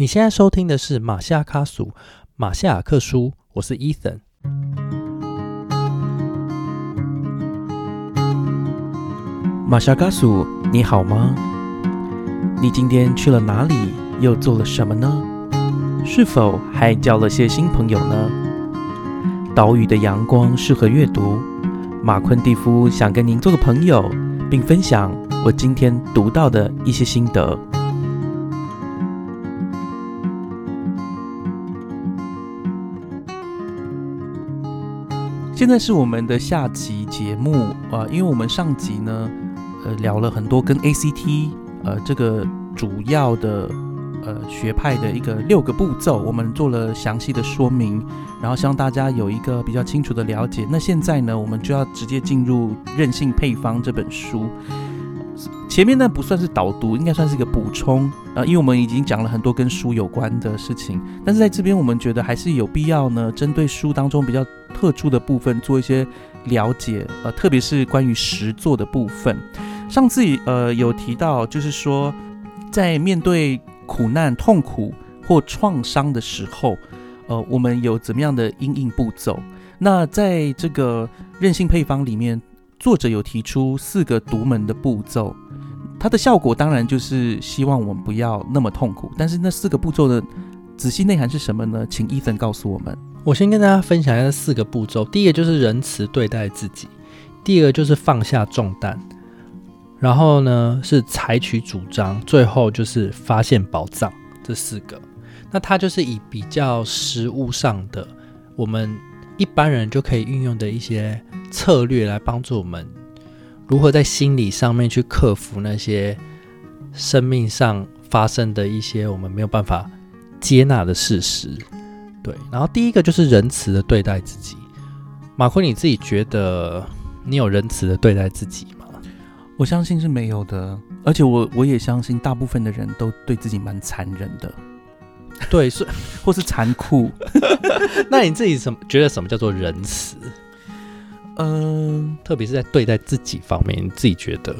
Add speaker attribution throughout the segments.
Speaker 1: 你现在收听的是马夏卡苏马夏尔克书，我是 Ethan。马夏卡苏，你好吗？你今天去了哪里？又做了什么呢？是否还交了些新朋友呢？岛屿的阳光适合阅读。马昆蒂夫想跟您做个朋友，并分享我今天读到的一些心得。现在是我们的下集节目啊，因为我们上集呢，呃，聊了很多跟 ACT 呃这个主要的呃学派的一个六个步骤，我们做了详细的说明，然后希望大家有一个比较清楚的了解。那现在呢，我们就要直接进入《任性配方》这本书。前面呢不算是导读，应该算是一个补充呃，因为我们已经讲了很多跟书有关的事情，但是在这边我们觉得还是有必要呢，针对书当中比较特殊的部分做一些了解，呃，特别是关于实作的部分。上次呃有提到，就是说在面对苦难、痛苦或创伤的时候，呃，我们有怎么样的应应步骤？那在这个韧性配方里面，作者有提出四个独门的步骤。它的效果当然就是希望我们不要那么痛苦，但是那四个步骤的仔细内涵是什么呢？请伊森告诉我们。
Speaker 2: 我先跟大家分享一下四个步骤。第一个就是仁慈对待自己，第二个就是放下重担，然后呢是采取主张，最后就是发现宝藏。这四个，那它就是以比较实物上的，我们一般人就可以运用的一些策略来帮助我们。如何在心理上面去克服那些生命上发生的一些我们没有办法接纳的事实？对，然后第一个就是仁慈的对待自己。马坤，你自己觉得你有仁慈的对待自己吗？
Speaker 1: 我相信是没有的，而且我我也相信大部分的人都对自己蛮残忍的。
Speaker 2: 对，是
Speaker 1: 或是残酷。
Speaker 2: 那你自己什么觉得什么叫做仁慈？嗯，特别是在对待自己方面，你自己觉得？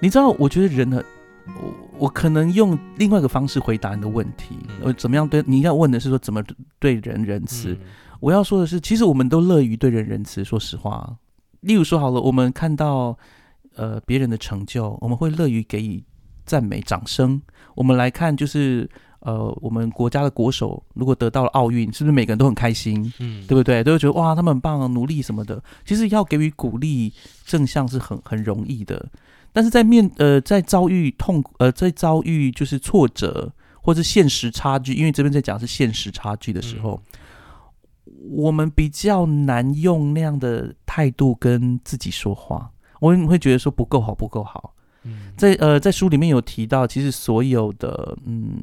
Speaker 1: 你知道，我觉得人呢，我我可能用另外一个方式回答你的问题。呃，怎么样对？你要问的是说怎么对人仁慈？我要说的是，其实我们都乐于对人仁慈。说实话，例如说好了，我们看到呃别人的成就，我们会乐于给予赞美、掌声。我们来看就是。呃，我们国家的国手如果得到了奥运，是不是每个人都很开心？嗯，对不对？都会觉得哇，他们很棒，努力什么的。其实要给予鼓励、正向是很很容易的。但是在面呃，在遭遇痛呃，在遭遇就是挫折或是现实差距，因为这边在讲是现实差距的时候，我们比较难用那样的态度跟自己说话。我们会觉得说不够好，不够好。嗯，在呃，在书里面有提到，其实所有的嗯。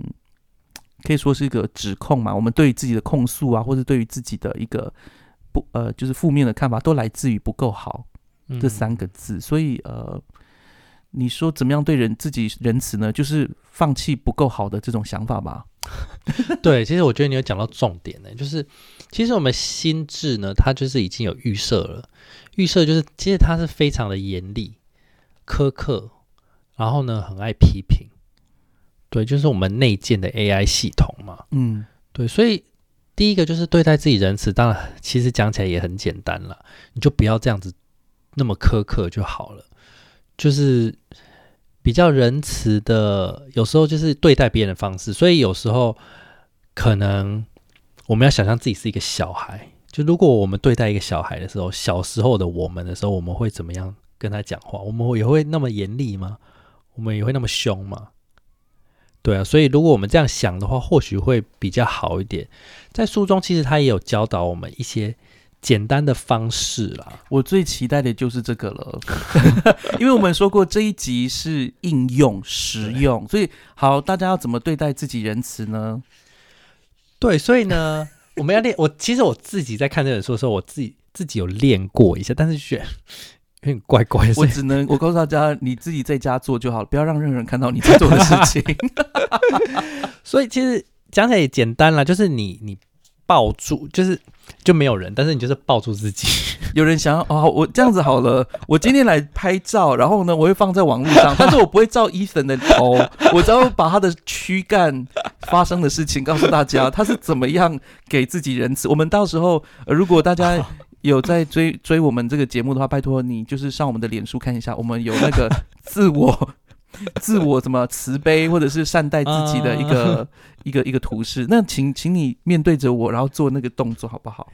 Speaker 1: 可以说是一个指控嘛？我们对于自己的控诉啊，或者对于自己的一个不呃，就是负面的看法，都来自于不够好这三个字。所以呃，你说怎么样对人自己仁慈呢？就是放弃不够好的这种想法吧。
Speaker 2: 对，其实我觉得你有讲到重点呢，就是其实我们心智呢，它就是已经有预设了，预设就是其实它是非常的严厉、苛刻，然后呢，很爱批评。对，就是我们内建的 AI 系统嘛。嗯，对，所以第一个就是对待自己仁慈，当然其实讲起来也很简单了，你就不要这样子那么苛刻就好了。就是比较仁慈的，有时候就是对待别人的方式。所以有时候可能我们要想象自己是一个小孩，就如果我们对待一个小孩的时候，小时候的我们的时候，我们会怎么样跟他讲话？我们也会那么严厉吗？我们也会那么凶吗？对啊，所以如果我们这样想的话，或许会比较好一点。在书中，其实他也有教导我们一些简单的方式啦。
Speaker 1: 我最期待的就是这个了，因为我们说过这一集是应用实用，所以好，大家要怎么对待自己仁慈呢？
Speaker 2: 对，所以呢，我们要练。我其实我自己在看这本书的时候，我自己自己有练过一下，但是选。有点怪怪，
Speaker 1: 我只能 我告诉大家，你自己在家做就好了，不要让任何人看到你在做的事情。
Speaker 2: 所以其实讲起来也简单了，就是你你抱住，就是就没有人，但是你就是抱住自己。
Speaker 1: 有人想要哦，我这样子好了，我今天来拍照，然后呢，我会放在网络上，但是我不会照伊森的头，我只要把他的躯干发生的事情告诉大家，他是怎么样给自己仁慈。我们到时候如果大家有在追追我们这个节目的话，拜托你就是上我们的脸书看一下，我们有那个 自我自我什么慈悲或者是善待自己的一个一个一个图示。那请请你面对着我，然后做那个动作好不好？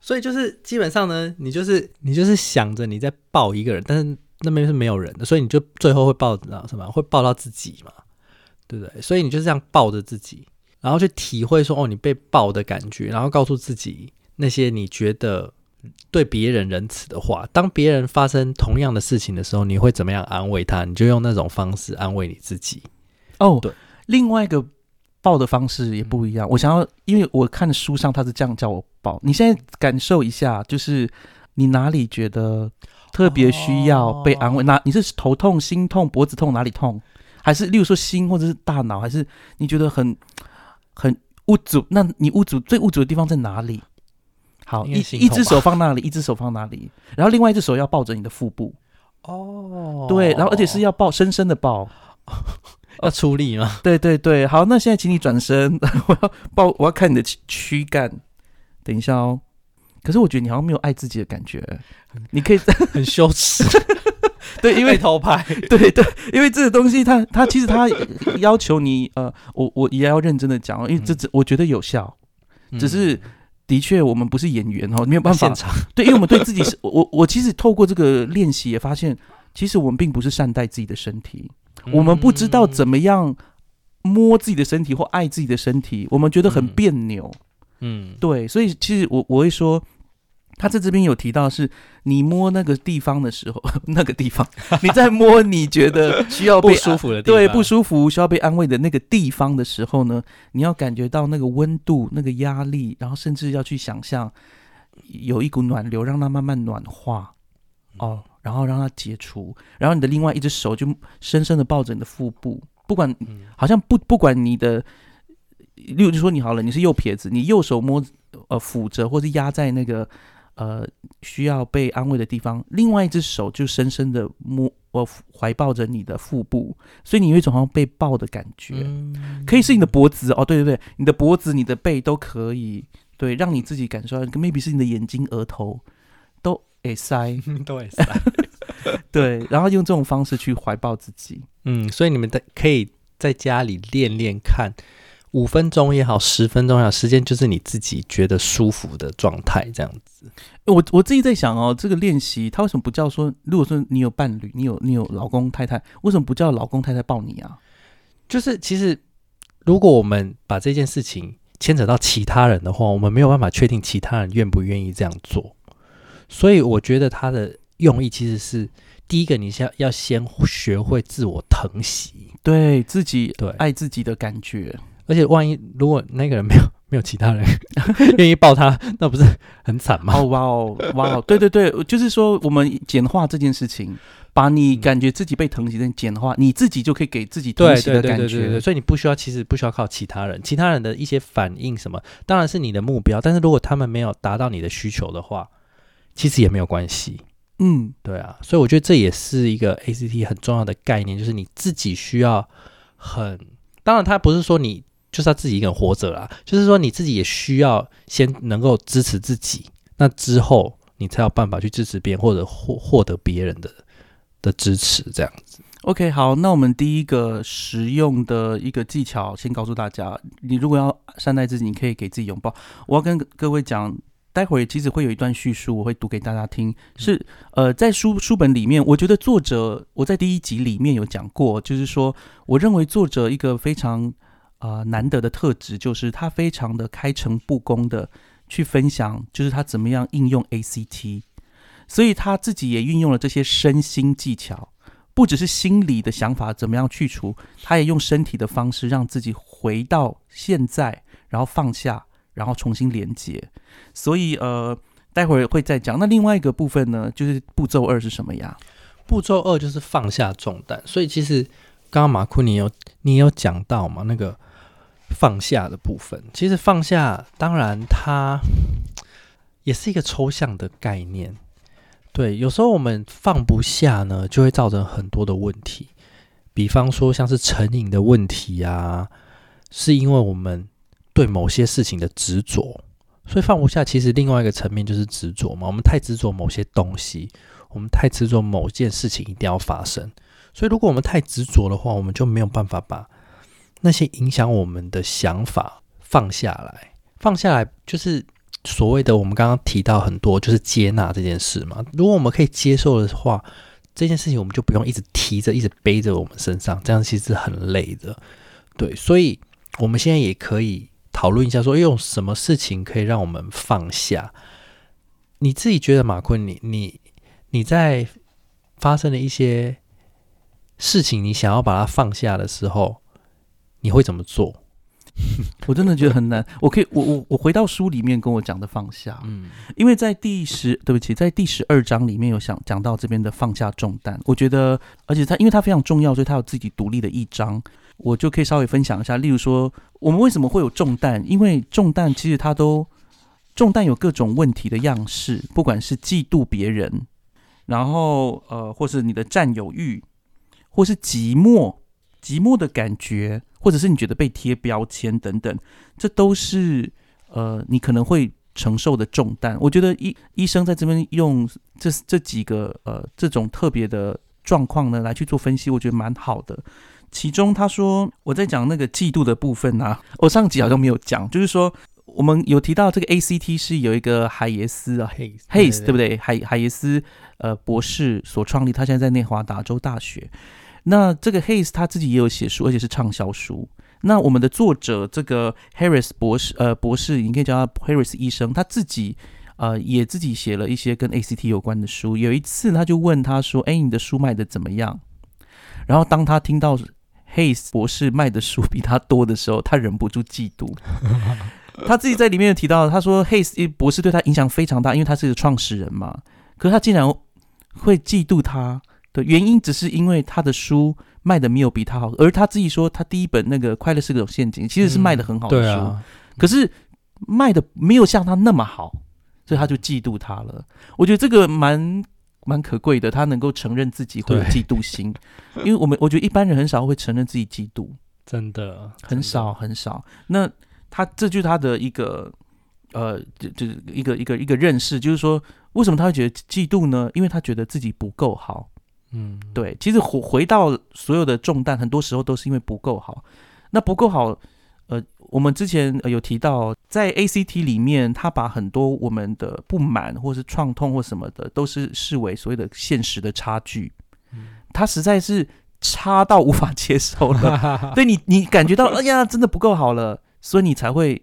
Speaker 2: 所以就是基本上呢，你就是你就是想着你在抱一个人，但是那边是没有人的，所以你就最后会抱到什么？会抱到自己嘛，对不对？所以你就是这样抱着自己，然后去体会说哦，你被抱的感觉，然后告诉自己那些你觉得对别人仁慈的话。当别人发生同样的事情的时候，你会怎么样安慰他？你就用那种方式安慰你自己。
Speaker 1: 哦，对，另外一个。抱的方式也不一样。我想要，因为我看书上他是这样叫我抱。你现在感受一下，就是你哪里觉得特别需要被安慰？哪你是头痛、心痛、脖子痛，哪里痛？还是例如说心或者是大脑？还是你觉得很很无助？那你无助最无助的地方在哪里？好，一一只手放那里，一只手放那里，然后另外一只手要抱着你的腹部。哦，对，然后而且是要抱，深深的抱。
Speaker 2: 要出力吗？
Speaker 1: 对对对，好，那现在请你转身，我要抱，我要看你的躯干。等一下哦，可是我觉得你好像没有爱自己的感觉，你可以
Speaker 2: 很羞耻。
Speaker 1: 对，因为
Speaker 2: 偷拍，
Speaker 1: 对对，因为这个东西，它它其实它要求你，呃，我我也要认真的讲，因为这这我觉得有效，只是的确我们不是演员哦，没有办法。对，因为我们对自己是，我我其实透过这个练习也发现，其实我们并不是善待自己的身体。我们不知道怎么样摸自己的身体或爱自己的身体，我们觉得很别扭。嗯，对，所以其实我我会说，他在这边有提到，是你摸那个地方的时候，那个地方你在摸你觉得需要
Speaker 2: 不舒服的地方，
Speaker 1: 对，不舒服需要被安慰的那个地方的时候呢，你要感觉到那个温度、那个压力，然后甚至要去想象有一股暖流，让它慢慢暖化。哦。然后让它解除，然后你的另外一只手就深深的抱着你的腹部，不管好像不不管你的，例如就说你好了，你是右撇子，你右手摸呃抚着或者压在那个呃需要被安慰的地方，另外一只手就深深的摸我怀抱着你的腹部，所以你有一种好像被抱的感觉，可以是你的脖子哦，对对对，你的脖子、你的背都可以，对，让你自己感受到，maybe 是你的眼睛、额头。诶塞，
Speaker 2: 都哎塞，
Speaker 1: 对，然后用这种方式去怀抱自己，
Speaker 2: 嗯，所以你们的可以在家里练练看，五分钟也好，十分钟也好，时间就是你自己觉得舒服的状态，这样子。
Speaker 1: 我我自己在想哦，这个练习他为什么不叫说，如果说你有伴侣，你有你有老公太太，为什么不叫老公太太抱你啊？
Speaker 2: 就是其实如果我们把这件事情牵扯到其他人的话，我们没有办法确定其他人愿不愿意这样做。所以我觉得他的用意其实是第一个，你先要先学会自我疼惜，
Speaker 1: 对自己对爱自己的感觉。
Speaker 2: 而且万一如果那个人没有 没有其他人 愿意抱他，那不是很惨吗？
Speaker 1: 哦哇哦哇哦，对对对，就是说我们简化这件事情，把你感觉自己被疼惜的简化，你自己就可以给自己疼惜的感觉。
Speaker 2: 所以你不需要，其实不需要靠其他人，其他人的一些反应什么，当然是你的目标。但是如果他们没有达到你的需求的话，其实也没有关系，嗯，对啊，所以我觉得这也是一个 ACT 很重要的概念，就是你自己需要很，当然他不是说你就是要自己一个人活着啦，就是说你自己也需要先能够支持自己，那之后你才有办法去支持别人或者获获得别人的的支持，这样子。
Speaker 1: OK，好，那我们第一个实用的一个技巧，先告诉大家，你如果要善待自己，你可以给自己拥抱。我要跟各位讲。待会儿其实会有一段叙述，我会读给大家听。是呃，在书书本里面，我觉得作者我在第一集里面有讲过，就是说，我认为作者一个非常啊难得的特质，就是他非常的开诚布公的去分享，就是他怎么样应用 ACT，所以他自己也运用了这些身心技巧，不只是心理的想法怎么样去除，他也用身体的方式让自己回到现在，然后放下。然后重新连接，所以呃，待会儿会再讲。那另外一个部分呢，就是步骤二是什么呀？
Speaker 2: 步骤二就是放下重担。所以其实刚刚马库你有你有讲到嘛？那个放下的部分，其实放下，当然它也是一个抽象的概念。对，有时候我们放不下呢，就会造成很多的问题。比方说，像是成瘾的问题啊，是因为我们对某些事情的执着，所以放不下。其实另外一个层面就是执着嘛，我们太执着某些东西，我们太执着某件事情一定要发生。所以如果我们太执着的话，我们就没有办法把那些影响我们的想法放下来。放下来就是所谓的我们刚刚提到很多，就是接纳这件事嘛。如果我们可以接受的话。这件事情我们就不用一直提着、一直背着我们身上，这样其实很累的。对，所以我们现在也可以讨论一下，说用什么事情可以让我们放下。你自己觉得，马坤，你你你在发生的一些事情，你想要把它放下的时候，你会怎么做？
Speaker 1: 我真的觉得很难。我可以，我我我回到书里面跟我讲的放下，嗯，因为在第十，对不起，在第十二章里面有想讲到这边的放下重担。我觉得，而且它因为它非常重要，所以它有自己独立的一章，我就可以稍微分享一下。例如说，我们为什么会有重担？因为重担其实它都重担有各种问题的样式，不管是嫉妒别人，然后呃，或是你的占有欲，或是寂寞，寂寞的感觉。或者是你觉得被贴标签等等，这都是呃你可能会承受的重担。我觉得医医生在这边用这这几个呃这种特别的状况呢来去做分析，我觉得蛮好的。其中他说我在讲那个嫉妒的部分啊，我上集好像没有讲，就是说我们有提到这个 ACT 是有一个海耶斯啊，Hayes 对不对？海海耶斯呃博士所创立，他现在在内华达州大学。那这个 Hayes 他自己也有写书，而且是畅销书。那我们的作者这个 Harris 博士，呃，博士你可以叫他 Harris 医生，他自己呃也自己写了一些跟 ACT 有关的书。有一次他就问他说：“哎，你的书卖的怎么样？”然后当他听到 Hayes 博士卖的书比他多的时候，他忍不住嫉妒。他自己在里面有提到，他说 Hayes 博士对他影响非常大，因为他是一个创始人嘛。可是他竟然会嫉妒他。的原因只是因为他的书卖的没有比他好，而他自己说他第一本那个《快乐是个陷阱》其实是卖的很好的书，可是卖的没有像他那么好，所以他就嫉妒他了。我觉得这个蛮蛮可贵的，他能够承认自己会有嫉妒心，因为我们我觉得一般人很少会承认自己嫉妒，
Speaker 2: 真的
Speaker 1: 很少很少。那他这就是他的一个呃，就就是一个一个一个认识，就是说为什么他会觉得嫉妒呢？因为他觉得自己不够好。嗯，对，其实回回到所有的重担，很多时候都是因为不够好。那不够好，呃，我们之前有提到，在 ACT 里面，他把很多我们的不满或是创痛或什么的，都是视为所谓的现实的差距。嗯，他实在是差到无法接受了。对你，你感觉到，哎呀，真的不够好了，所以你才会。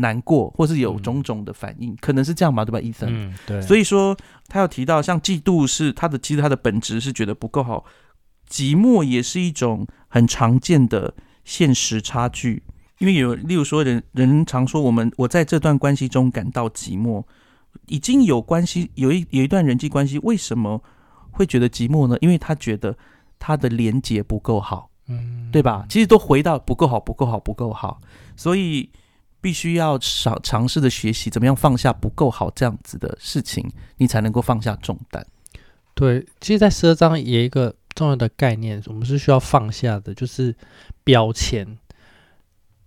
Speaker 1: 难过，或是有种种的反应，可能是这样吧，对吧，医生？
Speaker 2: 嗯，对。
Speaker 1: 所以说，他要提到，像嫉妒是他的，其实他的本质是觉得不够好。寂寞也是一种很常见的现实差距，因为有，例如说，人人常说，我们我在这段关系中感到寂寞，已经有关系，有一有一段人际关系，为什么会觉得寂寞呢？因为他觉得他的连接不够好，嗯，对吧？其实都回到不够好，不够好，不够好，所以。必须要尝尝试的学习，怎么样放下不够好这样子的事情，你才能够放下重担。
Speaker 2: 对，其实，在十二章也一个重要的概念，我们是需要放下的，就是标签。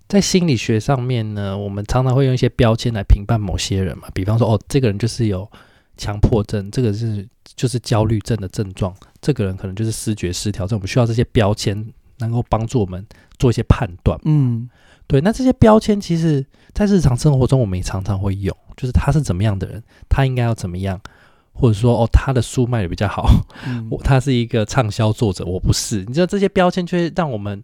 Speaker 2: 在心理学上面呢，我们常常会用一些标签来评判某些人嘛，比方说，哦，这个人就是有强迫症，这个是就是焦虑症的症状，这个人可能就是视觉失调症。我们需要这些标签能够帮助我们做一些判断。嗯。对，那这些标签其实，在日常生活中，我们也常常会用，就是他是怎么样的人，他应该要怎么样，或者说，哦，他的书卖的比较好，我他是一个畅销作者，我不是，你知道这些标签却让我们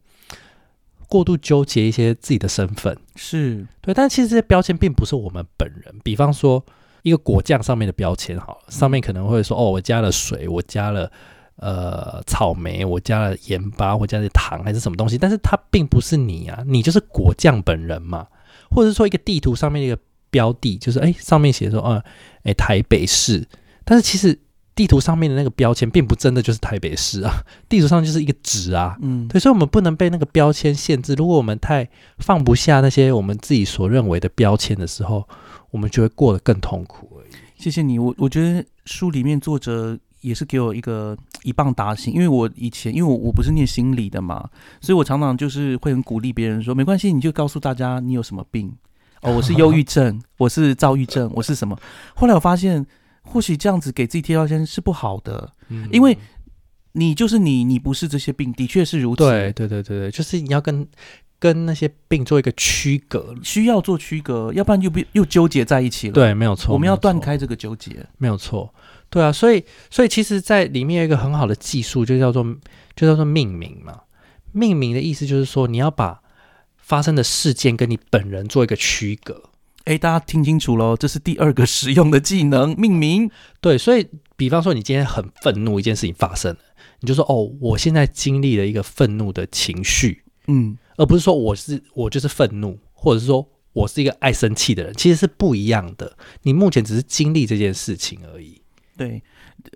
Speaker 2: 过度纠结一些自己的身份，
Speaker 1: 是。
Speaker 2: 对，但其实这些标签并不是我们本人，比方说一个果酱上面的标签，好，上面可能会说，哦，我加了水，我加了。呃，草莓，我加了盐巴，或加了糖，还是什么东西？但是它并不是你啊，你就是果酱本人嘛。或者说，一个地图上面一个标的，就是哎，上面写说，啊，哎，台北市。但是其实地图上面的那个标签，并不真的就是台北市啊，地图上就是一个纸啊。嗯，对，所以我们不能被那个标签限制。如果我们太放不下那些我们自己所认为的标签的时候，我们就会过得更痛苦而已。
Speaker 1: 谢谢你，我我觉得书里面作者也是给我一个一棒打醒，因为我以前因为我我不是念心理的嘛，所以我常常就是会很鼓励别人说，没关系，你就告诉大家你有什么病哦，我是忧郁症，我是躁郁症，我是什么？后来我发现，或许这样子给自己贴标签是不好的，嗯因为你就是你，你不是这些病，的确是如此。
Speaker 2: 对对对对对，就是你要跟。跟那些病做一个区隔，
Speaker 1: 需要做区隔，要不然又不又纠结在一起了。
Speaker 2: 对，没有错，
Speaker 1: 我们要断开这个纠结，
Speaker 2: 没有错。对啊，所以，所以其实，在里面有一个很好的技术，就叫做就叫做命名嘛。命名的意思就是说，你要把发生的事件跟你本人做一个区隔。
Speaker 1: 哎，大家听清楚喽，这是第二个实用的技能——命名。
Speaker 2: 对，所以，比方说，你今天很愤怒，一件事情发生了，你就说：“哦，我现在经历了一个愤怒的情绪。”嗯。而不是说我是我就是愤怒，或者是说我是一个爱生气的人，其实是不一样的。你目前只是经历这件事情而已。
Speaker 1: 对，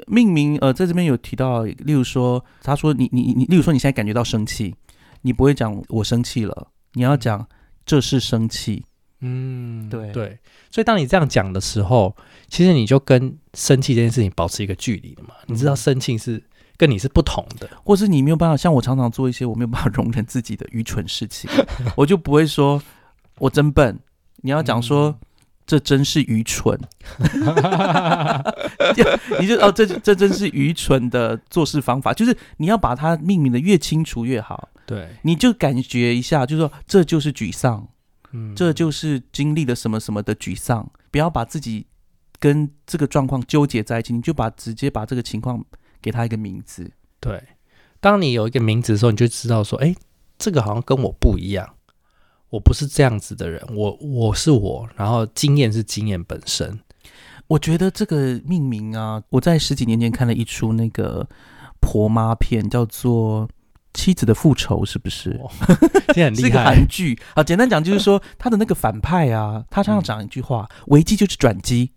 Speaker 1: 命名呃，在这边有提到，例如说，他说你你你，例如说你现在感觉到生气，你不会讲我生气了，你要讲这是生气。
Speaker 2: 嗯，
Speaker 1: 对
Speaker 2: 对。所以当你这样讲的时候，其实你就跟生气这件事情保持一个距离了嘛。你知道生气是。跟你是不同的，
Speaker 1: 或是你没有办法像我常常做一些我没有办法容忍自己的愚蠢事情，我就不会说我真笨。你要讲说这真是愚蠢，你就哦这这真是愚蠢的做事方法，就是你要把它命名的越清楚越好。
Speaker 2: 对，
Speaker 1: 你就感觉一下，就说这就是沮丧，嗯，这就是经历了什么什么的沮丧。不要把自己跟这个状况纠结在一起，你就把直接把这个情况。给他一个名字，
Speaker 2: 对。当你有一个名字的时候，你就知道说，哎，这个好像跟我不一样，我不是这样子的人，我我是我，然后经验是经验本身。
Speaker 1: 我觉得这个命名啊，我在十几年前看了一出那个婆妈片，叫做《妻子的复仇》，是不是？
Speaker 2: 这很 厉害。是
Speaker 1: 个韩剧啊。简单讲就是说，他的那个反派啊，他常常讲一句话：危机就是转机。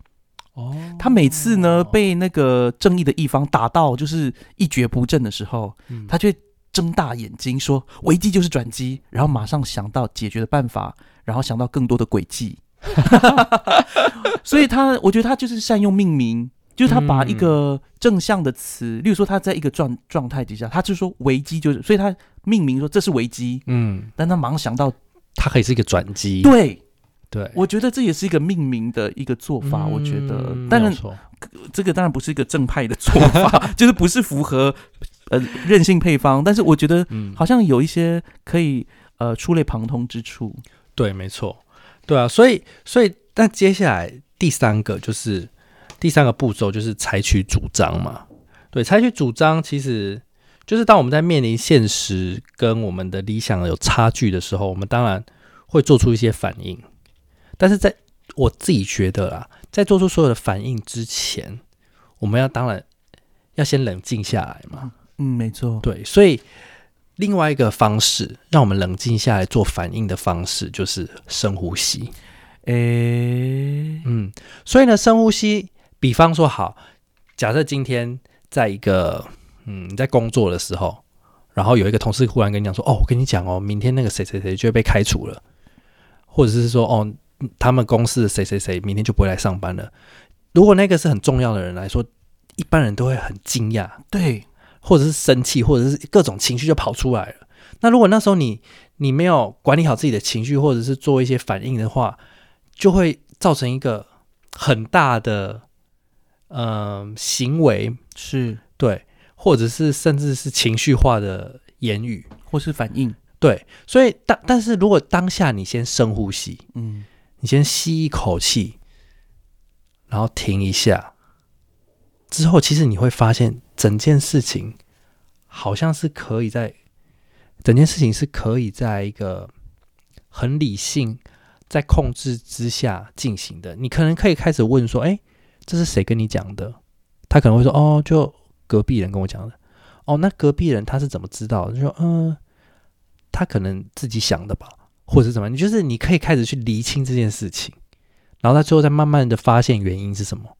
Speaker 1: 哦，他每次呢被那个正义的一方打到就是一蹶不振的时候，他却睁大眼睛说：“危机就是转机。”然后马上想到解决的办法，然后想到更多的诡计。所以他，我觉得他就是善用命名，就是他把一个正向的词，例如说他在一个状状态底下，他就说危机就是，所以他命名说这是危机。嗯，但他马上想到，
Speaker 2: 它可以是一个转机。
Speaker 1: 对。
Speaker 2: 对，
Speaker 1: 我觉得这也是一个命名的一个做法。我觉得，当然，这个当然不是一个正派的做法，就是不是符合呃任性配方。但是我觉得，好像有一些可以呃触类旁通之处。
Speaker 2: 对，没错，对啊。所以，所以，那接下来第三个就是第三个步骤，就是采取主张嘛。对，采取主张，其实就是当我们在面临现实跟我们的理想有差距的时候，我们当然会做出一些反应。但是在我自己觉得啦，在做出所有的反应之前，我们要当然要先冷静下来嘛。
Speaker 1: 嗯，没错。
Speaker 2: 对，所以另外一个方式让我们冷静下来做反应的方式，就是深呼吸。诶，嗯，所以呢，深呼吸，比方说，好，假设今天在一个嗯你在工作的时候，然后有一个同事忽然跟你讲说，哦，我跟你讲哦，明天那个谁谁谁就会被开除了，或者是说，哦。他们公司的谁谁谁明天就不会来上班了。如果那个是很重要的人来说，一般人都会很惊讶，
Speaker 1: 对，
Speaker 2: 或者是生气，或者是各种情绪就跑出来了。那如果那时候你你没有管理好自己的情绪，或者是做一些反应的话，就会造成一个很大的嗯行为，
Speaker 1: 是
Speaker 2: 对，或者是甚至是情绪化的言语
Speaker 1: 或是反应，
Speaker 2: 对。所以但但是如果当下你先深呼吸，嗯。你先吸一口气，然后停一下，之后其实你会发现，整件事情好像是可以在整件事情是可以在一个很理性、在控制之下进行的。你可能可以开始问说：“哎，这是谁跟你讲的？”他可能会说：“哦，就隔壁人跟我讲的。”哦，那隔壁人他是怎么知道？就说：“嗯，他可能自己想的吧。”或者怎么，你就是你可以开始去厘清这件事情，然后他最后再慢慢的发现原因是什么。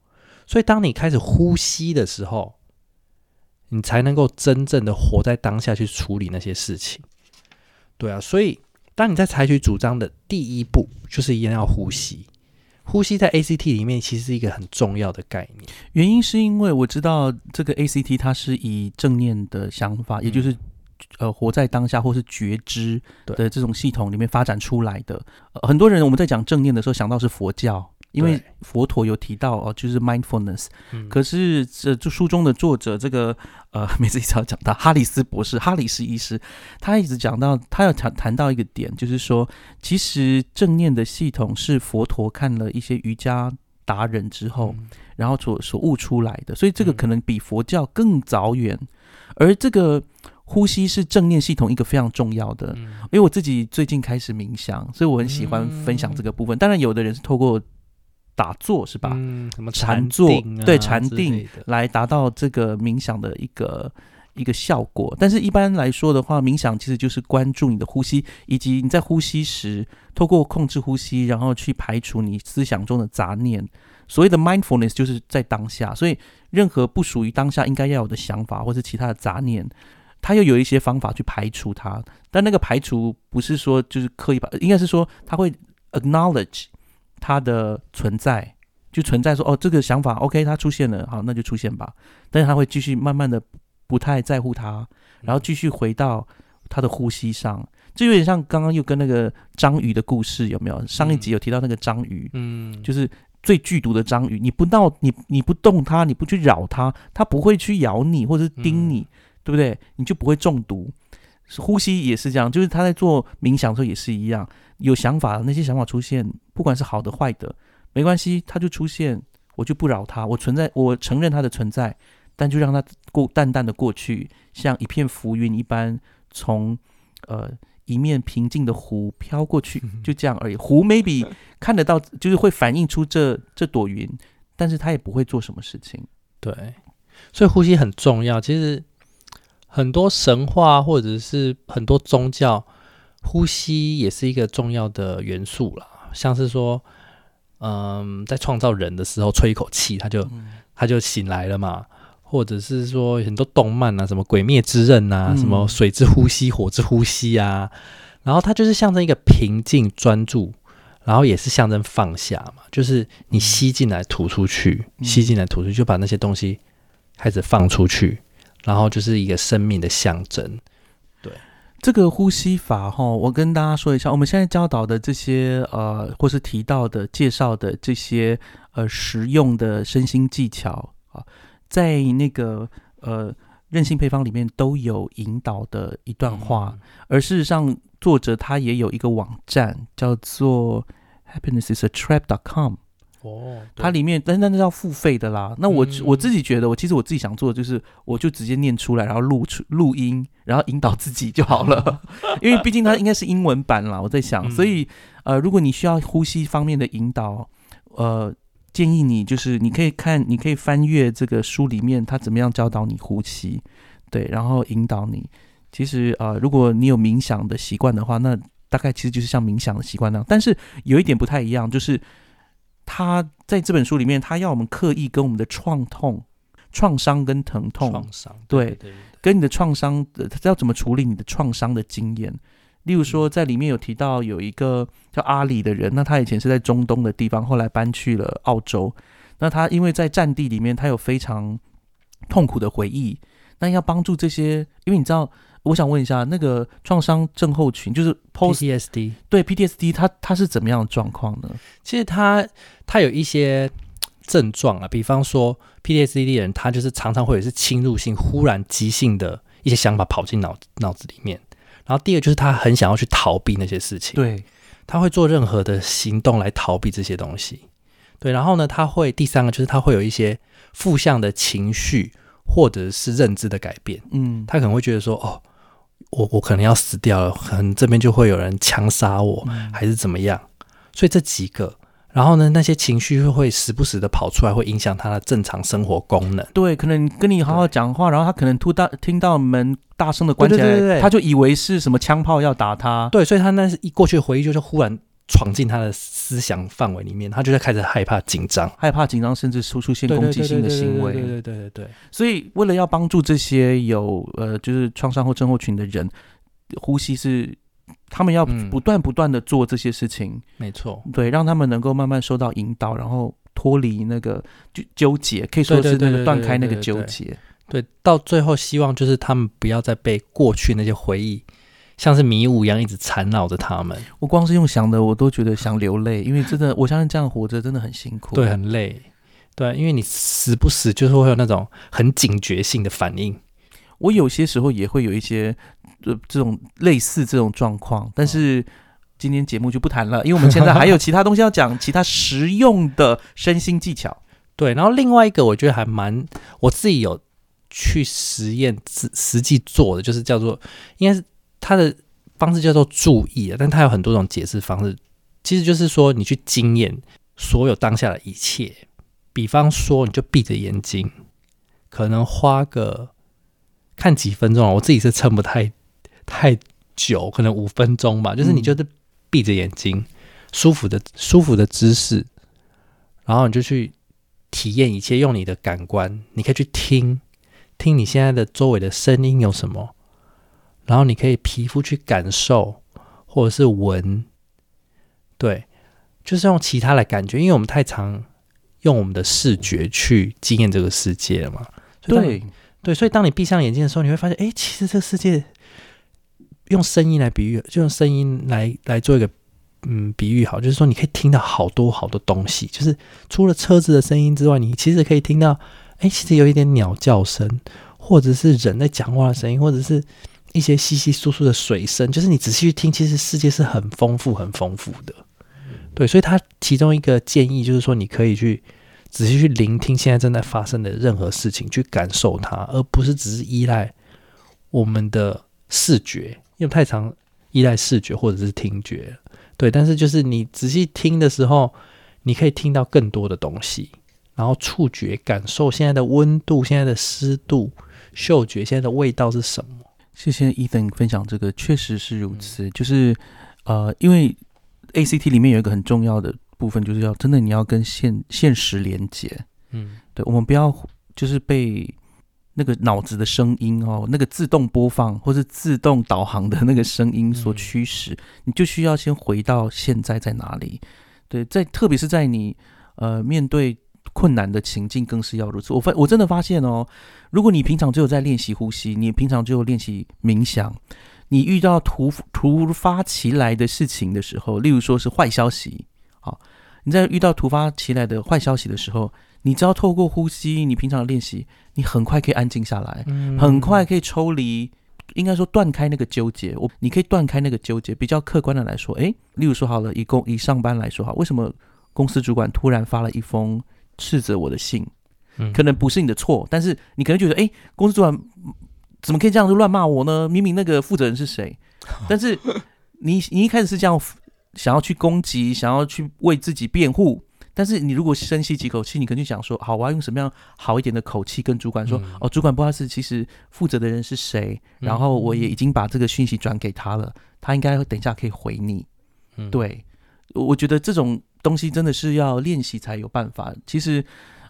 Speaker 2: 所以当你开始呼吸的时候，你才能够真正的活在当下去处理那些事情。对啊，所以当你在采取主张的第一步，就是一定要呼吸。呼吸在 ACT 里面其实是一个很重要的概念。
Speaker 1: 原因是因为我知道这个 ACT 它是以正念的想法，也就是呃活在当下或是觉知的这种系统里面发展出来的。很多人我们在讲正念的时候想到是佛教。因为佛陀有提到哦，就是 mindfulness，可是这这书中的作者这个呃，每次一直要讲到哈里斯博士、哈里斯医师，他一直讲到他要谈谈到一个点，就是说，其实正念的系统是佛陀看了一些瑜伽达人之后，然后所所悟出来的，所以这个可能比佛教更早远。而这个呼吸是正念系统一个非常重要的，因为我自己最近开始冥想，所以我很喜欢分享这个部分。当然，有的人是透过打坐是吧？
Speaker 2: 嗯，什么
Speaker 1: 禅坐？对，禅定来达到这个冥想的一个一个效果。但是，一般来说的话，冥想其实就是关注你的呼吸，以及你在呼吸时，透过控制呼吸，然后去排除你思想中的杂念。所谓的 mindfulness 就是在当下，所以任何不属于当下应该要有的想法或者其他的杂念，它又有一些方法去排除它。但那个排除不是说就是刻意把，应该是说他会 acknowledge。它的存在就存在说哦，这个想法 OK，它出现了，好，那就出现吧。但是他会继续慢慢的不太在乎它，然后继续回到他的呼吸上。这有点像刚刚又跟那个章鱼的故事有没有？上一集有提到那个章鱼，嗯，就是最剧毒的章鱼。你不闹，你你不动它，你不去扰它，它不会去咬你或者是叮你，对不对？你就不会中毒。呼吸也是这样，就是他在做冥想的时候也是一样。有想法，那些想法出现，不管是好的坏的，没关系，它就出现，我就不扰它，我存在，我承认它的存在，但就让它过淡淡的过去，像一片浮云一般，从呃一面平静的湖飘过去，就这样而已。湖 maybe 看得到，就是会反映出这这朵云，但是它也不会做什么事情。
Speaker 2: 对，所以呼吸很重要。其实很多神话或者是很多宗教。呼吸也是一个重要的元素啦，像是说，嗯，在创造人的时候吹一口气，他就他就醒来了嘛，或者是说很多动漫啊，什么《鬼灭之刃》啊，什么水之呼吸、火之呼吸啊，然后它就是象征一个平静专注，然后也是象征放下嘛，就是你吸进来吐出去，吸进来吐出去，就把那些东西开始放出去，然后就是一个生命的象征。
Speaker 1: 对这个呼吸法哈，我跟大家说一下，我们现在教导的这些呃，或是提到的、介绍的这些呃实用的身心技巧啊，在那个呃任性配方里面都有引导的一段话，而事实上作者他也有一个网站叫做 happinessisatrap.com。哦，它里面，但那那要付费的啦。那我我自己觉得，我其实我自己想做的就是，我就直接念出来，然后录出录音，然后引导自己就好了。因为毕竟它应该是英文版啦，我在想。所以呃，如果你需要呼吸方面的引导，呃，建议你就是你可以看，你可以翻阅这个书里面，他怎么样教导你呼吸，对，然后引导你。其实呃，如果你有冥想的习惯的话，那大概其实就是像冥想的习惯那样。但是有一点不太一样，就是。他在这本书里面，他要我们刻意跟我们的创痛、创伤跟疼痛，
Speaker 2: 创伤
Speaker 1: 对，跟你的创伤的，他要怎么处理你的创伤的经验。例如说，在里面有提到有一个叫阿里的人，那他以前是在中东的地方，后来搬去了澳洲。那他因为在战地里面，他有非常痛苦的回忆。那要帮助这些，因为你知道。我想问一下，那个创伤症候群就是
Speaker 2: PTSD，
Speaker 1: 对 PTSD，它它是怎么样的状况呢？
Speaker 2: 其实它它有一些症状啊，比方说 PTSD 的人，他就是常常会有是侵入性、忽然急性的一些想法跑进脑脑子里面。然后第二就是他很想要去逃避那些事情，
Speaker 1: 对，
Speaker 2: 他会做任何的行动来逃避这些东西。对，然后呢，他会第三个就是他会有一些负向的情绪或者是认知的改变。嗯，他可能会觉得说，哦。我我可能要死掉了，可能这边就会有人枪杀我，还是怎么样？所以这几个，然后呢，那些情绪会时不时的跑出来，会影响他的正常生活功能。
Speaker 1: 对，可能跟你好好讲话，然后他可能突大听到门大声的关起来，他就以为是什么枪炮要打他。
Speaker 2: 对，所以他那是一过去的回忆，就是忽然。闯进他的思想范围里面，他就在开始害怕、紧张、
Speaker 1: 害怕、紧张，甚至出出现攻击性的行为。
Speaker 2: 对对对对对。
Speaker 1: 所以，为了要帮助这些有呃，就是创伤或症候群的人，呼吸是他们要不断不断的做这些事情，
Speaker 2: 没错，
Speaker 1: 对，让他们能够慢慢受到引导，然后脱离那个纠纠结，可以说是那个断开那个纠结。
Speaker 2: 对，到最后希望就是他们不要再被过去那些回忆，像是迷雾一样一直缠绕着他们。
Speaker 1: 我光是用想的，我都觉得想流泪，因为真的，我相信这样活着真的很辛苦，
Speaker 2: 对，很累。对，因为你时不时，就是会有那种很警觉性的反应。
Speaker 1: 我有些时候也会有一些呃这种类似这种状况，但是今天节目就不谈了，因为我们现在还有其他东西要讲，其他实用的身心技巧。
Speaker 2: 对，然后另外一个我觉得还蛮我自己有去实验实实际做的，就是叫做应该是它的方式叫做注意啊，但他有很多种解释方式，其实就是说你去经验所有当下的一切。比方说，你就闭着眼睛，可能花个看几分钟啊，我自己是撑不太太久，可能五分钟吧。就是你就是闭着眼睛，舒服的舒服的姿势，然后你就去体验一切，用你的感官，你可以去听听你现在的周围的声音有什么，然后你可以皮肤去感受，或者是闻，对，就是用其他的感觉，因为我们太常。用我们的视觉去经验这个世界了嘛？
Speaker 1: 对
Speaker 2: 对，所以当你闭上眼睛的时候，你会发现，哎，其实这个世界用声音来比喻，就用声音来来做一个嗯比喻，好，就是说你可以听到好多好多东西，就是除了车子的声音之外，你其实可以听到，哎，其实有一点鸟叫声，或者是人在讲话的声音，或者是一些稀稀疏疏的水声，就是你仔细去听，其实世界是很丰富、很丰富的。对，所以他其中一个建议就是说，你可以去仔细去聆听现在正在发生的任何事情，去感受它，而不是只是依赖我们的视觉，因为太常依赖视觉或者是听觉。对，但是就是你仔细听的时候，你可以听到更多的东西，然后触觉感受现在的温度、现在的湿度、嗅觉现在的味道是什么。
Speaker 1: 谢谢 Ethan 分享这个，确实是如此。就是呃，因为。A C T 里面有一个很重要的部分，就是要真的你要跟现现实连接，嗯，对，我们不要就是被那个脑子的声音哦，那个自动播放或是自动导航的那个声音所驱使，你就需要先回到现在在哪里，对，在特别是在你呃面对困难的情境，更是要如此。我发我真的发现哦，如果你平常只有在练习呼吸，你平常只有练习冥想。你遇到突突发其来的事情的时候，例如说是坏消息，好，你在遇到突发其来的坏消息的时候，你只要透过呼吸，你平常的练习，你很快可以安静下来，很快可以抽离，应该说断开那个纠结。我你可以断开那个纠结。比较客观的来说，诶，例如说好了，以公以上班来说哈，为什么公司主管突然发了一封斥责我的信？可能不是你的错，但是你可能觉得，哎，公司主管。怎么可以这样子乱骂我呢？明明那个负责人是谁？但是你你一开始是这样想要去攻击，想要去为自己辩护。但是你如果深吸几口气，你可能就想说：好，我要用什么样好一点的口气跟主管说？哦，主管不知道是其实负责的人是谁，然后我也已经把这个讯息转给他了，他应该等一下可以回你。对，我觉得这种东西真的是要练习才有办法。其实。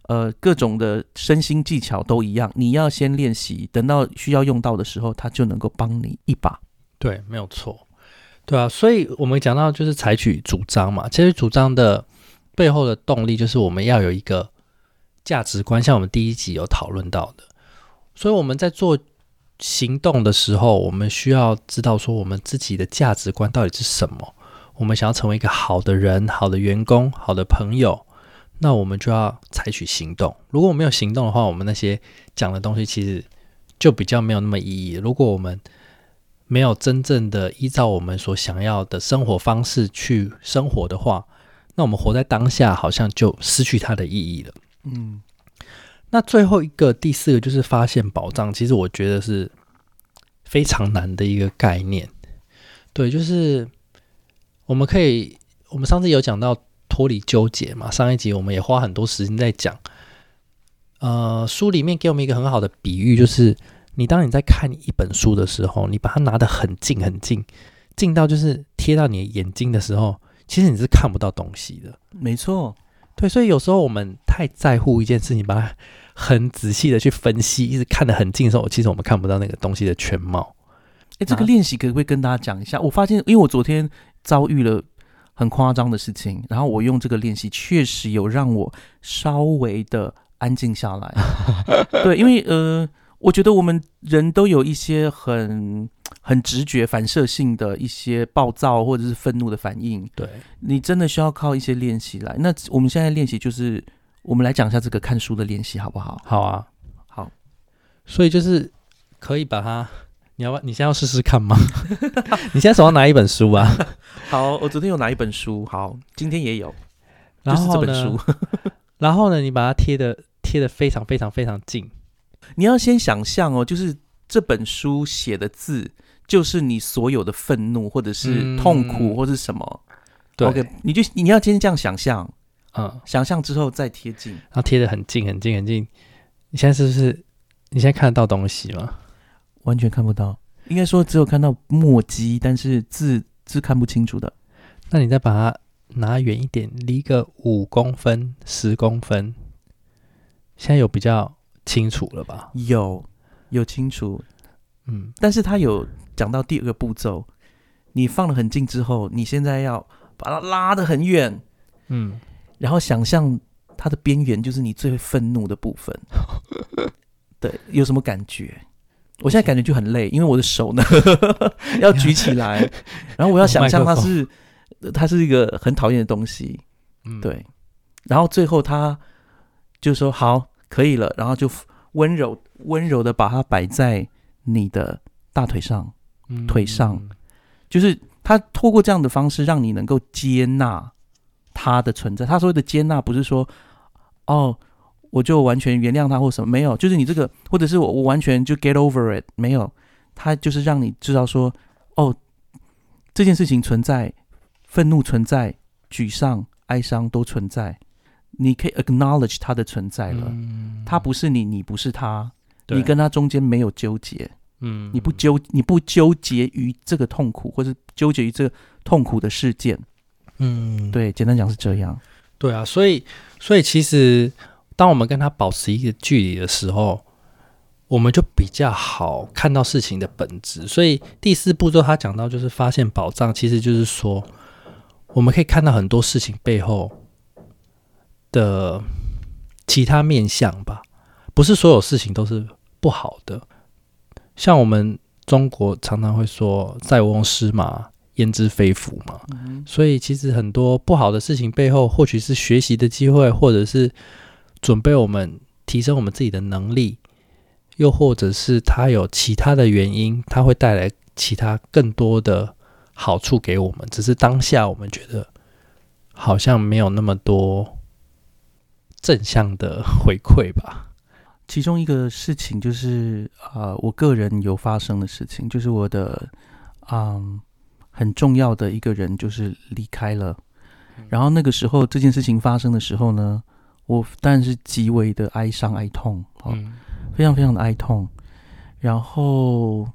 Speaker 1: 呃，各种的身心技巧都一样，你要先练习，等到需要用到的时候，它就能够帮你一把。
Speaker 2: 对，没有错。对啊，所以我们讲到就是采取主张嘛，其实主张的背后的动力就是我们要有一个价值观，像我们第一集有讨论到的。所以我们在做行动的时候，我们需要知道说我们自己的价值观到底是什么。我们想要成为一个好的人、好的员工、好的朋友。那我们就要采取行动。如果我没有行动的话，我们那些讲的东西其实就比较没有那么意义。如果我们没有真正的依照我们所想要的生活方式去生活的话，那我们活在当下好像就失去它的意义了。嗯。那最后一个第四个就是发现宝藏，其实我觉得是非常难的一个概念。对，就是我们可以，我们上次有讲到。脱离纠结嘛？上一集我们也花很多时间在讲。呃，书里面给我们一个很好的比喻，就是你当你在看一本书的时候，你把它拿得很近很近，近到就是贴到你的眼睛的时候，其实你是看不到东西的。
Speaker 1: 没错，
Speaker 2: 对，所以有时候我们太在乎一件事情，把它很仔细的去分析，一直看得很近的时候，其实我们看不到那个东西的全貌。
Speaker 1: 哎，这个练习可不可以跟大家讲一下？我发现，因为我昨天遭遇了很夸张的事情，然后我用这个练习，确实有让我稍微的安静下来。对，因为呃，我觉得我们人都有一些很很直觉、反射性的一些暴躁或者是愤怒的反应。
Speaker 2: 对
Speaker 1: 你真的需要靠一些练习来。那我们现在练习就是，我们来讲一下这个看书的练习，好不好？
Speaker 2: 好啊，
Speaker 1: 好。
Speaker 2: 所以就是可以把它。你要不？你现在要试试看吗？你现在手上拿一本书啊？
Speaker 1: 好，我昨天有拿一本书，好，今天也有，就是这本书。
Speaker 2: 然后呢，你把它贴的贴的非常非常非常近。
Speaker 1: 你要先想象哦，就是这本书写的字，就是你所有的愤怒或者是痛苦或者什么。
Speaker 2: 对，OK，，
Speaker 1: 你就你要先这样想象，嗯，想象之后再贴近，
Speaker 2: 然后贴的很近很近很近。你现在是不是？你现在看得到东西吗？
Speaker 1: 完全看不到，应该说只有看到墨迹，但是字字看不清楚的。
Speaker 2: 那你再把它拿远一点，离个五公分、十公分，现在有比较清楚了吧？
Speaker 1: 有，有清楚。嗯，但是他有讲到第二个步骤，你放了很近之后，你现在要把它拉得很远，嗯，然后想象它的边缘就是你最愤怒的部分。对，有什么感觉？我现在感觉就很累，因为我的手呢 要举起来，然后我要想象它是它是一个很讨厌的东西，对，然后最后他就说好可以了，然后就温柔温柔的把它摆在你的大腿上，腿上，就是他透过这样的方式让你能够接纳他的存在。他所谓的接纳不是说哦。我就完全原谅他或什么没有，就是你这个，或者是我我完全就 get over it 没有，他就是让你知道说，哦，这件事情存在，愤怒存在，沮丧、哀伤都存在，你可以 acknowledge 他的存在了，他不是你，你不是他，你跟他中间没有纠结，嗯，你不纠你不纠结于这个痛苦，或者纠结于这个痛苦的事件，嗯，对，简单讲是这样，
Speaker 2: 对啊，所以所以其实。当我们跟他保持一个距离的时候，我们就比较好看到事情的本质。所以第四步骤他讲到就是发现宝藏，其实就是说我们可以看到很多事情背后的其他面相吧。不是所有事情都是不好的。像我们中国常常会说“塞翁失马，焉知非福”嘛。所以其实很多不好的事情背后，或许是学习的机会，或者是。准备我们提升我们自己的能力，又或者是它有其他的原因，它会带来其他更多的好处给我们。只是当下我们觉得好像没有那么多正向的回馈吧。
Speaker 1: 其中一个事情就是，呃，我个人有发生的事情，就是我的嗯很重要的一个人就是离开了。然后那个时候这件事情发生的时候呢？我当然是极为的哀伤哀痛，嗯，非常非常的哀痛，然后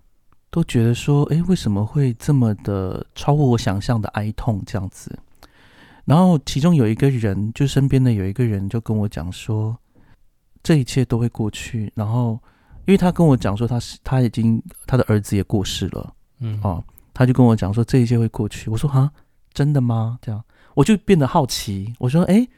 Speaker 1: 都觉得说，哎，为什么会这么的超乎我想象的哀痛这样子？然后其中有一个人，就身边的有一个人就跟我讲说，这一切都会过去。然后，因为他跟我讲说，他是他已经他的儿子也过世了，嗯，哦，他就跟我讲说，这一切会过去。我说啊，真的吗？这样，我就变得好奇，我说，哎。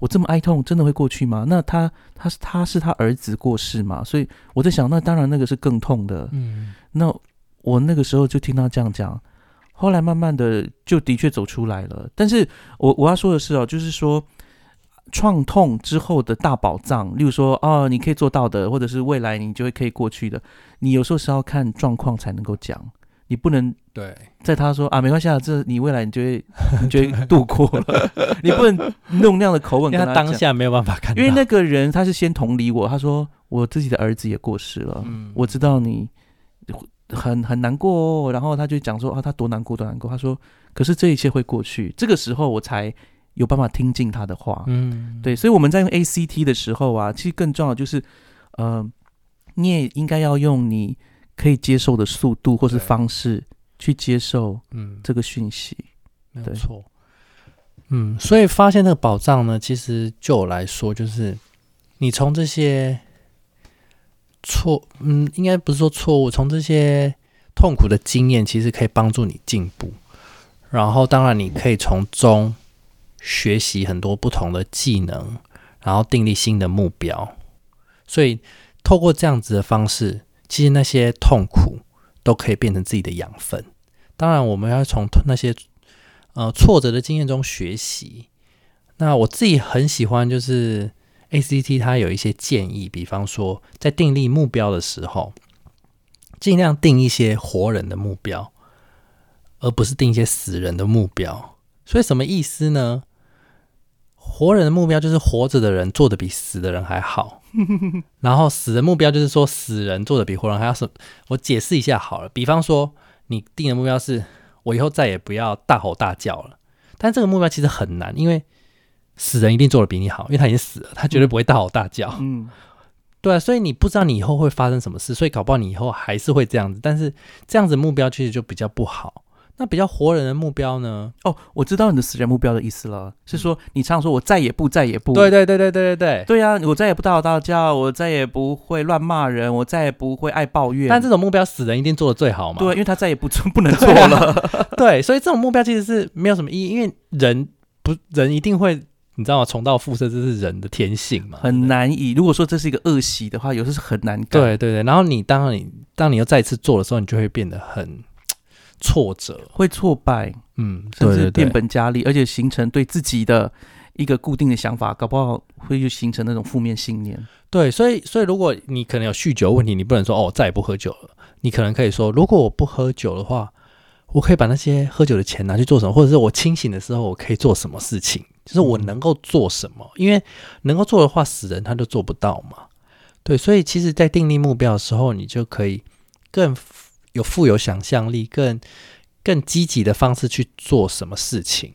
Speaker 1: 我这么哀痛，真的会过去吗？那他他是他是他儿子过世嘛？所以我在想，那当然那个是更痛的。嗯，那我那个时候就听他这样讲，后来慢慢的就的确走出来了。但是我我要说的是哦，就是说创痛之后的大宝藏，例如说哦，你可以做到的，或者是未来你就会可以过去的，你有时候是要看状况才能够讲。你不能
Speaker 2: 对，
Speaker 1: 在他说啊，没关系啊，这你未来你就会 你就会度过了。你不能弄那样的口吻跟他
Speaker 2: 当下没有办法看，
Speaker 1: 因为那个人他是先同理我，他说我自己的儿子也过世了，我知道你很很难过，然后他就讲说啊，他多难过多难过。他说，可是这一切会过去。这个时候我才有办法听进他的话。嗯，对，所以我们在用 ACT 的时候啊，其实更重要就是，呃，你也应该要用你。可以接受的速度或是方式去接受，嗯，这个讯息
Speaker 2: 没有错，嗯，所以发现那个宝藏呢，其实就我来说，就是你从这些错，嗯，应该不是说错误，从这些痛苦的经验其实可以帮助你进步，然后当然你可以从中学习很多不同的技能，然后订立新的目标。所以透过这样子的方式，其实那些痛苦都可以变成自己的养分。当然，我们要从那些呃挫折的经验中学习。那我自己很喜欢，就是 ACT 它有一些建议，比方说在订立目标的时候。尽量定一些活人的目标，而不是定一些死人的目标。所以什么意思呢？活人的目标就是活着的人做的比死的人还好，然后死的目标就是说死人做的比活人还要什？我解释一下好了。比方说，你定的目标是我以后再也不要大吼大叫了，但这个目标其实很难，因为死人一定做的比你好，因为他已经死了，他绝对不会大吼大叫。嗯。对啊，所以你不知道你以后会发生什么事，所以搞不好你以后还是会这样子。但是这样子目标其实就比较不好。那比较活人的目标呢？
Speaker 1: 哦，我知道你的死人目标的意思了，是说你常说我再也不再也不。
Speaker 2: 对对对对对对对。
Speaker 1: 对啊，我再也不大吼大叫，我再也不会乱骂人，我再也不会爱抱怨。
Speaker 2: 但这种目标死人一定做的最好嘛？
Speaker 1: 对，因为他再也不做不能做了。
Speaker 2: 对，所以这种目标其实是没有什么意义，因为人不人一定会。你知道吗？重蹈覆辙，这是人的天性嘛？
Speaker 1: 很难以。如果说这是一个恶习的话，有时候是很难改。
Speaker 2: 对对对。然后你当你当你又再次做的时候，你就会变得很挫折，
Speaker 1: 会挫败，嗯，甚至变本加厉，而且形成对自己的一个固定的想法，搞不好会就形成那种负面信念。
Speaker 2: 对，所以所以如果你可能有酗酒问题，你不能说哦，再也不喝酒了。你可能可以说，如果我不喝酒的话。我可以把那些喝酒的钱拿去做什么，或者是我清醒的时候我可以做什么事情？就是我能够做什么？因为能够做的话，死人他都做不到嘛。对，所以其实，在订立目标的时候，你就可以更有富有想象力，更更积极的方式去做什么事情，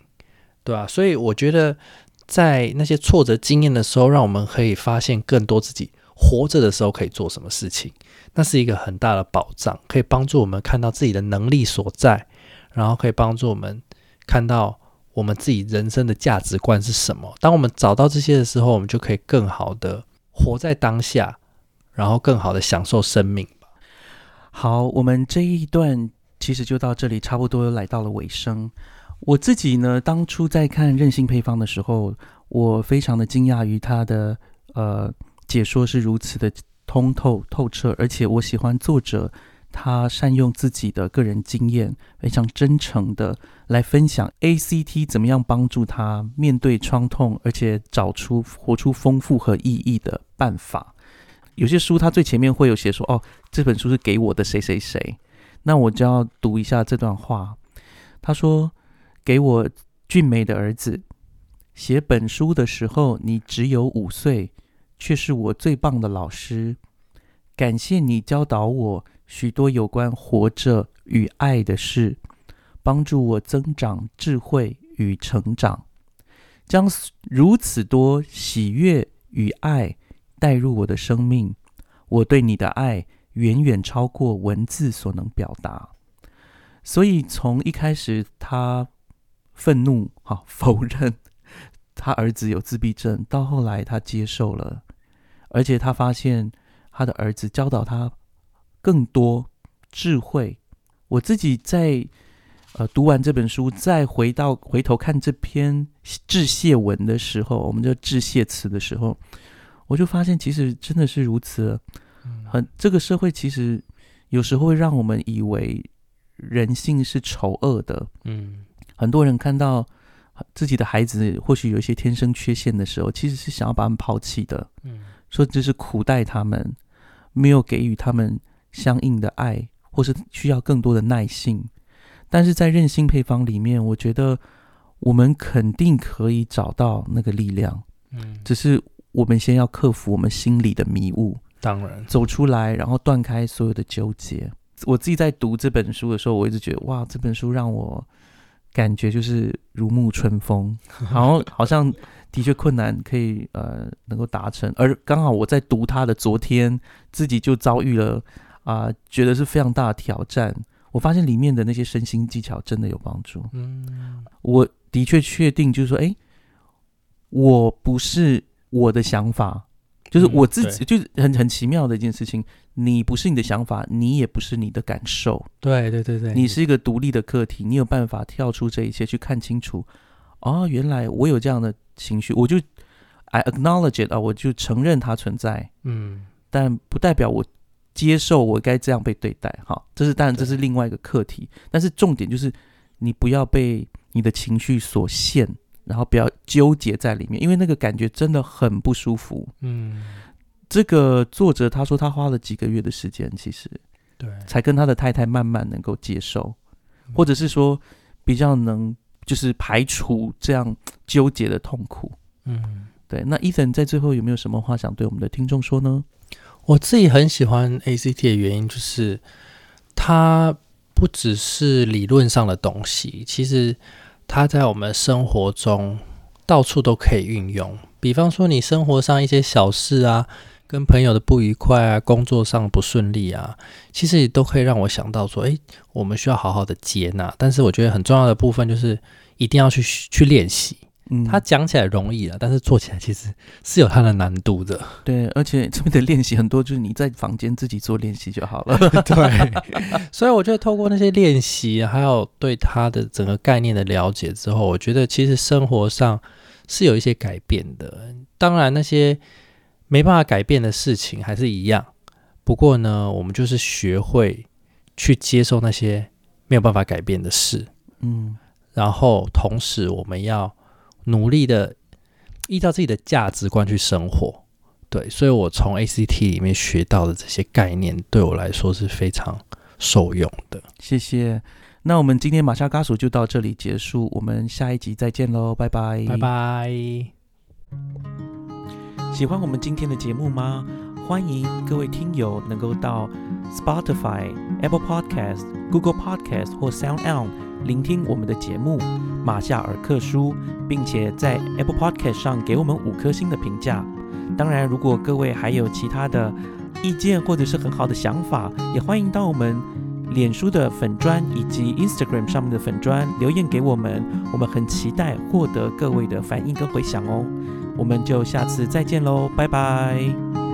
Speaker 2: 对吧？所以我觉得，在那些挫折经验的时候，让我们可以发现更多自己活着的时候可以做什么事情。那是一个很大的保障，可以帮助我们看到自己的能力所在，然后可以帮助我们看到我们自己人生的价值观是什么。当我们找到这些的时候，我们就可以更好的活在当下，然后更好的享受生命。
Speaker 1: 好，我们这一段其实就到这里，差不多来到了尾声。我自己呢，当初在看任性配方的时候，我非常的惊讶于他的呃解说是如此的。通透透彻，而且我喜欢作者他善用自己的个人经验，非常真诚的来分享 ACT 怎么样帮助他面对创痛，而且找出活出丰富和意义的办法。有些书他最前面会有写说：“哦，这本书是给我的谁谁谁。”那我就要读一下这段话。他说：“给我俊美的儿子写本书的时候，你只有五岁。”却是我最棒的老师，感谢你教导我许多有关活着与爱的事，帮助我增长智慧与成长，将如此多喜悦与爱带入我的生命。我对你的爱远远超过文字所能表达。所以从一开始，他愤怒、哈否认他儿子有自闭症，到后来他接受了。而且他发现他的儿子教导他更多智慧。我自己在呃读完这本书，再回到回头看这篇致谢文的时候，我们就致谢词的时候，我就发现其实真的是如此。很这个社会其实有时候会让我们以为人性是丑恶的。嗯，很多人看到自己的孩子或许有一些天生缺陷的时候，其实是想要把他们抛弃的。嗯。说这是苦待他们，没有给予他们相应的爱，或是需要更多的耐性。但是在任性配方里面，我觉得我们肯定可以找到那个力量。嗯，只是我们先要克服我们心里的迷雾，
Speaker 2: 当然
Speaker 1: 走出来，然后断开所有的纠结。我自己在读这本书的时候，我一直觉得哇，这本书让我感觉就是如沐春风，然 后好像。的确困难可以呃能够达成，而刚好我在读他的昨天，自己就遭遇了啊，觉得是非常大的挑战。我发现里面的那些身心技巧真的有帮助。嗯，我的确确定就是说，哎，我不是我的想法就是我自己，就是很很奇妙的一件事情。你不是你的想法，你也不是你的感受。
Speaker 2: 对对对对，
Speaker 1: 你是一个独立的个体，你有办法跳出这一切去看清楚。哦，原来我有这样的情绪，我就 I acknowledge it 啊，我就承认它存在。嗯，但不代表我接受我该这样被对待。哈，这是当然，这是另外一个课题。但是重点就是，你不要被你的情绪所限，然后不要纠结在里面，因为那个感觉真的很不舒服。嗯。这个作者他说他花了几个月的时间，其实
Speaker 2: 对，
Speaker 1: 才跟他的太太慢慢能够接受，或者是说比较能就是排除这样纠结的痛苦。嗯，对。那伊森在最后有没有什么话想对我们的听众说呢？
Speaker 2: 我自己很喜欢 ACT 的原因就是，它不只是理论上的东西，其实它在我们生活中到处都可以运用。比方说，你生活上一些小事啊。跟朋友的不愉快啊，工作上不顺利啊，其实也都可以让我想到说，诶，我们需要好好的接纳。但是我觉得很重要的部分就是一定要去去练习。嗯，他讲起来容易了，但是做起来其实是有它的难度的。
Speaker 1: 对，而且这边的练习很多，就是你在房间自己做练习就好了。
Speaker 2: 对，所以我觉得透过那些练习，还有对他的整个概念的了解之后，我觉得其实生活上是有一些改变的。当然那些。没办法改变的事情还是一样，不过呢，我们就是学会去接受那些没有办法改变的事，嗯，然后同时我们要努力的依照自己的价值观去生活，对，所以我从 ACT 里面学到的这些概念，对我来说是非常受用的。
Speaker 1: 谢谢，那我们今天马莎嘎属就到这里结束，我们下一集再见喽，拜拜，
Speaker 2: 拜拜。
Speaker 1: 喜欢我们今天的节目吗？欢迎各位听友能够到 Spotify、Apple Podcast、Google Podcast 或 Sound On 聆听我们的节目《马夏尔克书》，并且在 Apple Podcast 上给我们五颗星的评价。当然，如果各位还有其他的意见或者是很好的想法，也欢迎到我们脸书的粉砖以及 Instagram 上面的粉砖留言给我们。我们很期待获得各位的反应跟回响哦。我们就下次再见喽，拜拜。